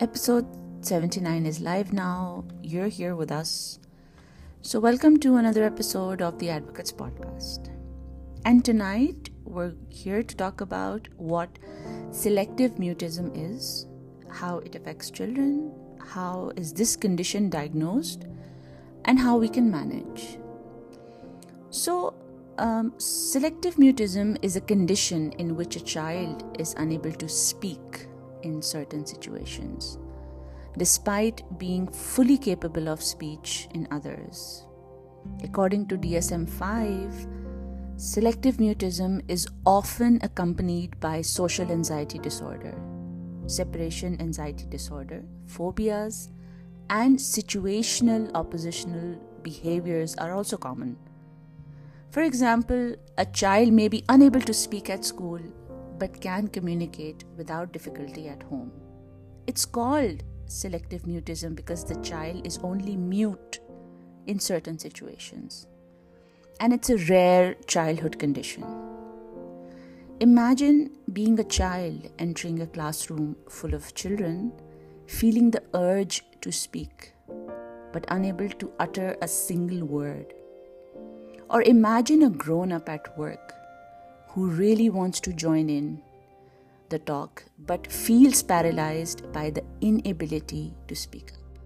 Episode 79 is live now. You're here with us. So, welcome to another episode of the Advocates Podcast. And tonight, we're here to talk about what selective mutism is, how it affects children, how is this condition diagnosed, and how we can manage. So, um, selective mutism is a condition in which a child is unable to speak in certain situations, despite being fully capable of speech in others. According to DSM 5, selective mutism is often accompanied by social anxiety disorder, separation anxiety disorder, phobias, and situational oppositional behaviors are also common. For example, a child may be unable to speak at school but can communicate without difficulty at home. It's called selective mutism because the child is only mute in certain situations. And it's a rare childhood condition. Imagine being a child entering a classroom full of children, feeling the urge to speak, but unable to utter a single word. Or imagine a grown up at work who really wants to join in the talk but feels paralyzed by the inability to speak up.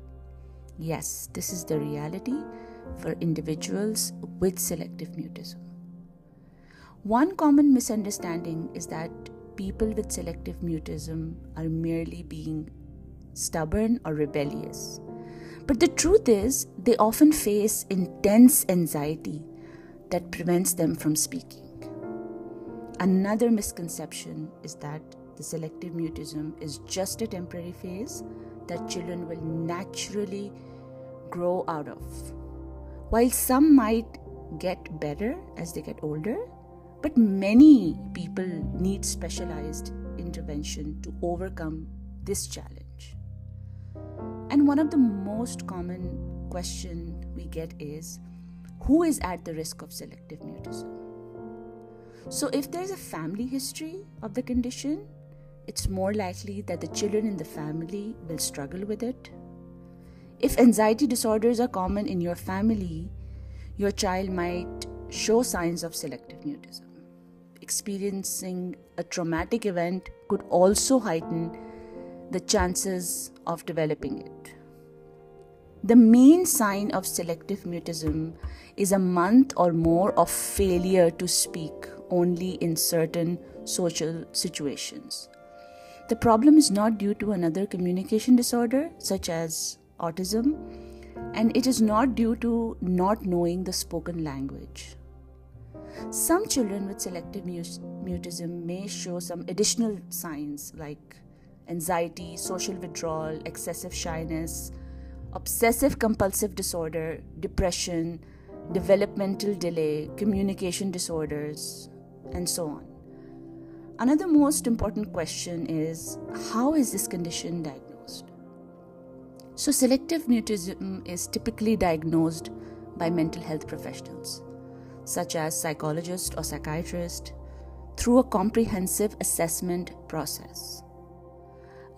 Yes, this is the reality for individuals with selective mutism. One common misunderstanding is that people with selective mutism are merely being stubborn or rebellious. But the truth is, they often face intense anxiety that prevents them from speaking. Another misconception is that the selective mutism is just a temporary phase that children will naturally grow out of. While some might get better as they get older, but many people need specialized intervention to overcome this challenge. And one of the most common question we get is who is at the risk of selective mutism? So, if there's a family history of the condition, it's more likely that the children in the family will struggle with it. If anxiety disorders are common in your family, your child might show signs of selective mutism. Experiencing a traumatic event could also heighten the chances of developing it. The main sign of selective mutism is a month or more of failure to speak only in certain social situations. The problem is not due to another communication disorder, such as autism, and it is not due to not knowing the spoken language. Some children with selective mutism may show some additional signs like anxiety, social withdrawal, excessive shyness, obsessive compulsive disorder, depression, developmental delay, communication disorders, and so on. Another most important question is how is this condition diagnosed? So, selective mutism is typically diagnosed by mental health professionals, such as psychologists or psychiatrists, through a comprehensive assessment process.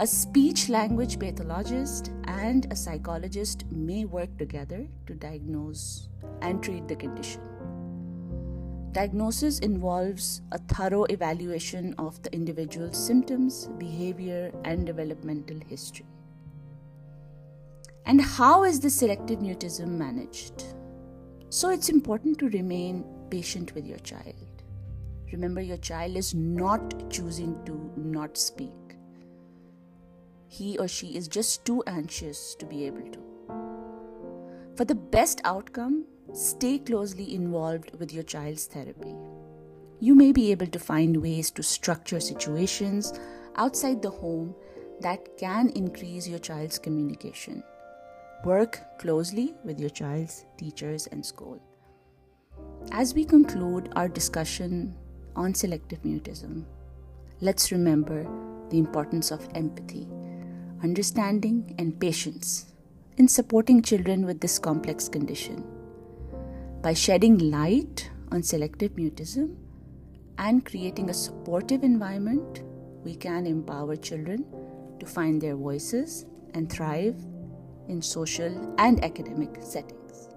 A speech language pathologist and a psychologist may work together to diagnose and treat the condition. Diagnosis involves a thorough evaluation of the individual's symptoms, behavior, and developmental history. And how is the selective mutism managed? So it's important to remain patient with your child. Remember, your child is not choosing to not speak. He or she is just too anxious to be able to. For the best outcome, Stay closely involved with your child's therapy. You may be able to find ways to structure situations outside the home that can increase your child's communication. Work closely with your child's teachers and school. As we conclude our discussion on selective mutism, let's remember the importance of empathy, understanding, and patience in supporting children with this complex condition. By shedding light on selective mutism and creating a supportive environment, we can empower children to find their voices and thrive in social and academic settings.